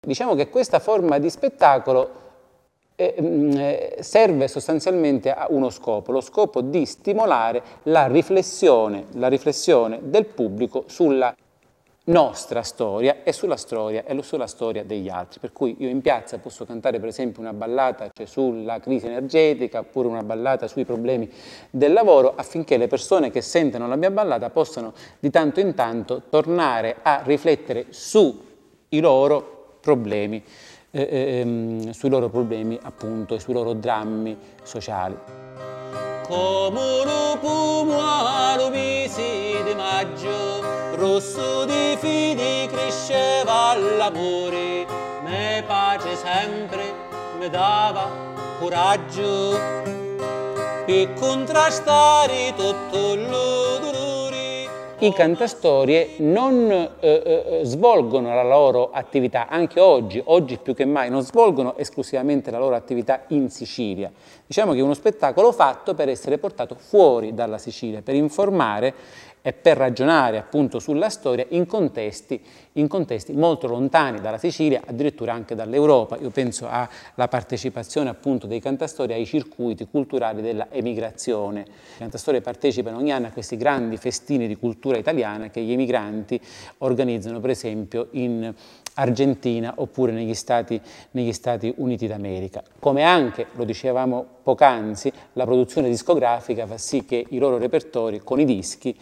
Diciamo che questa forma di spettacolo eh, mm, eh, serve sostanzialmente a uno scopo, lo scopo di stimolare la riflessione, la riflessione del pubblico sulla nostra storia e sulla storia e sulla storia degli altri. Per cui io in piazza posso cantare per esempio una ballata cioè sulla crisi energetica oppure una ballata sui problemi del lavoro affinché le persone che sentono la mia ballata possano di tanto in tanto tornare a riflettere sui loro problemi, eh, ehm, sui loro problemi appunto e sui loro drammi sociali. Come fumo mesi di maggio, rosso di fidi cresceva l'amore, me pace sempre mi dava coraggio per contrastare tutto il dolore. I cantastorie non eh, eh, svolgono la loro attività, anche oggi, oggi più che mai, non svolgono esclusivamente la loro attività in Sicilia. Diciamo che è uno spettacolo fatto per essere portato fuori dalla Sicilia, per informare e per ragionare appunto sulla storia in contesti, in contesti, molto lontani dalla Sicilia, addirittura anche dall'Europa. Io penso alla partecipazione appunto dei cantastori ai circuiti culturali della emigrazione. I cantastori partecipano ogni anno a questi grandi festini di cultura italiana che gli emigranti organizzano per esempio in Argentina oppure negli Stati, negli Stati Uniti d'America. Come anche, lo dicevamo poc'anzi, la produzione discografica fa sì che i loro repertori con i dischi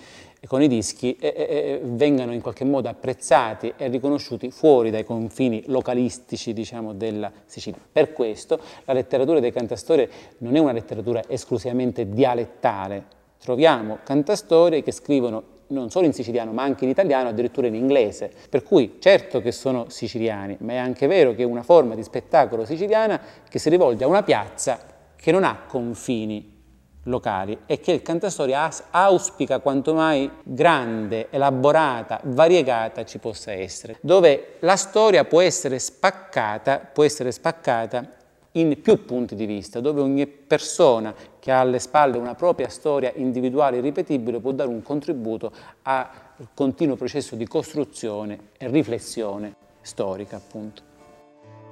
con i dischi eh, eh, vengano in qualche modo apprezzati e riconosciuti fuori dai confini localistici diciamo, della Sicilia. Per questo la letteratura dei cantastorie non è una letteratura esclusivamente dialettale, troviamo cantastorie che scrivono non solo in siciliano ma anche in italiano, addirittura in inglese. Per cui certo che sono siciliani, ma è anche vero che è una forma di spettacolo siciliana che si rivolge a una piazza che non ha confini locali e che il cantastoria auspica quanto mai grande, elaborata, variegata ci possa essere, dove la storia può essere spaccata, può essere spaccata in più punti di vista, dove ogni persona che ha alle spalle una propria storia individuale e ripetibile può dare un contributo al continuo processo di costruzione e riflessione storica, appunto.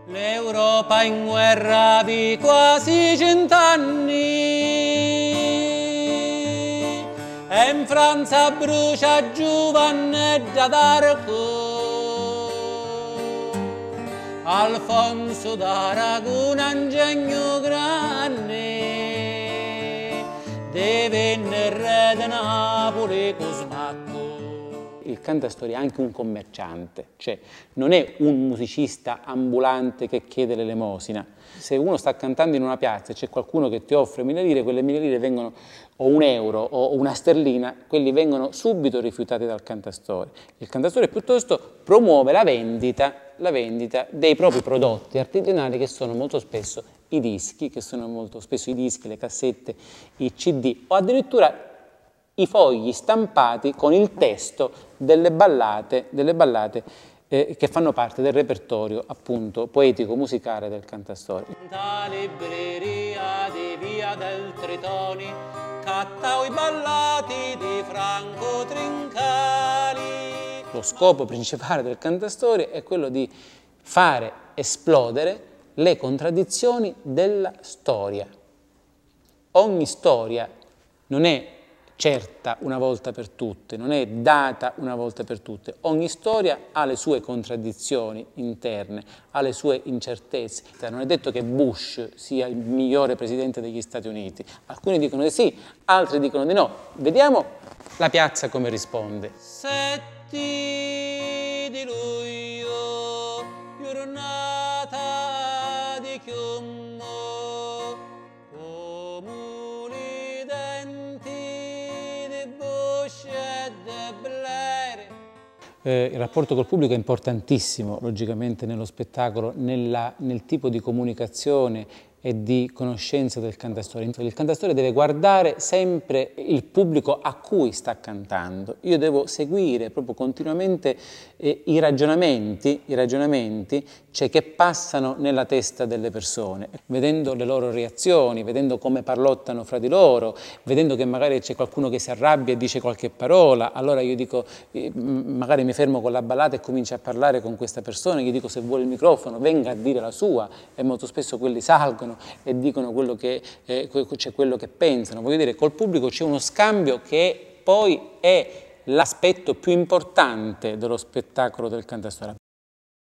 L'Europa in guerra di quasi cent'anni e in Francia brucia Giovannetta d'Arco Alfonso d'Aragona ingegno grande divenne re di. Il cantastorie è anche un commerciante, cioè non è un musicista ambulante che chiede l'elemosina. Se uno sta cantando in una piazza e c'è qualcuno che ti offre mille lire, quelle mille lire vengono, o un euro o una sterlina, quelli vengono subito rifiutati dal cantastore. Il cantastore piuttosto promuove la vendita la vendita dei propri prodotti artigianali che sono molto spesso i dischi, che sono molto spesso i dischi, le cassette, i CD o addirittura i fogli stampati con il testo delle ballate, delle ballate eh, che fanno parte del repertorio appunto poetico-musicale del cantastore. Da libreria di via del Tritoni cattao i ballati di Franco Trincali lo scopo principale del cantastorie è quello di fare esplodere le contraddizioni della storia. Ogni storia non è certa una volta per tutte, non è data una volta per tutte. Ogni storia ha le sue contraddizioni interne, ha le sue incertezze. Non è detto che Bush sia il migliore presidente degli Stati Uniti. Alcuni dicono di sì, altri dicono di no. Vediamo la piazza come risponde. Sette Eh, il rapporto col pubblico è importantissimo, logicamente, nello spettacolo, nella, nel tipo di comunicazione e di conoscenza del cantastorie. Il cantastorie deve guardare sempre il pubblico a cui sta cantando. Io devo seguire proprio continuamente eh, i ragionamenti, i ragionamenti cioè, che passano nella testa delle persone, vedendo le loro reazioni, vedendo come parlottano fra di loro, vedendo che magari c'è qualcuno che si arrabbia e dice qualche parola, allora io dico, eh, magari mi fermo con la ballata e comincio a parlare con questa persona, gli dico se vuole il microfono venga a dire la sua e molto spesso quelli salgono e dicono quello che, eh, c'è quello che pensano. Voglio dire, col pubblico c'è uno scambio che poi è l'aspetto più importante dello spettacolo del cantastorie.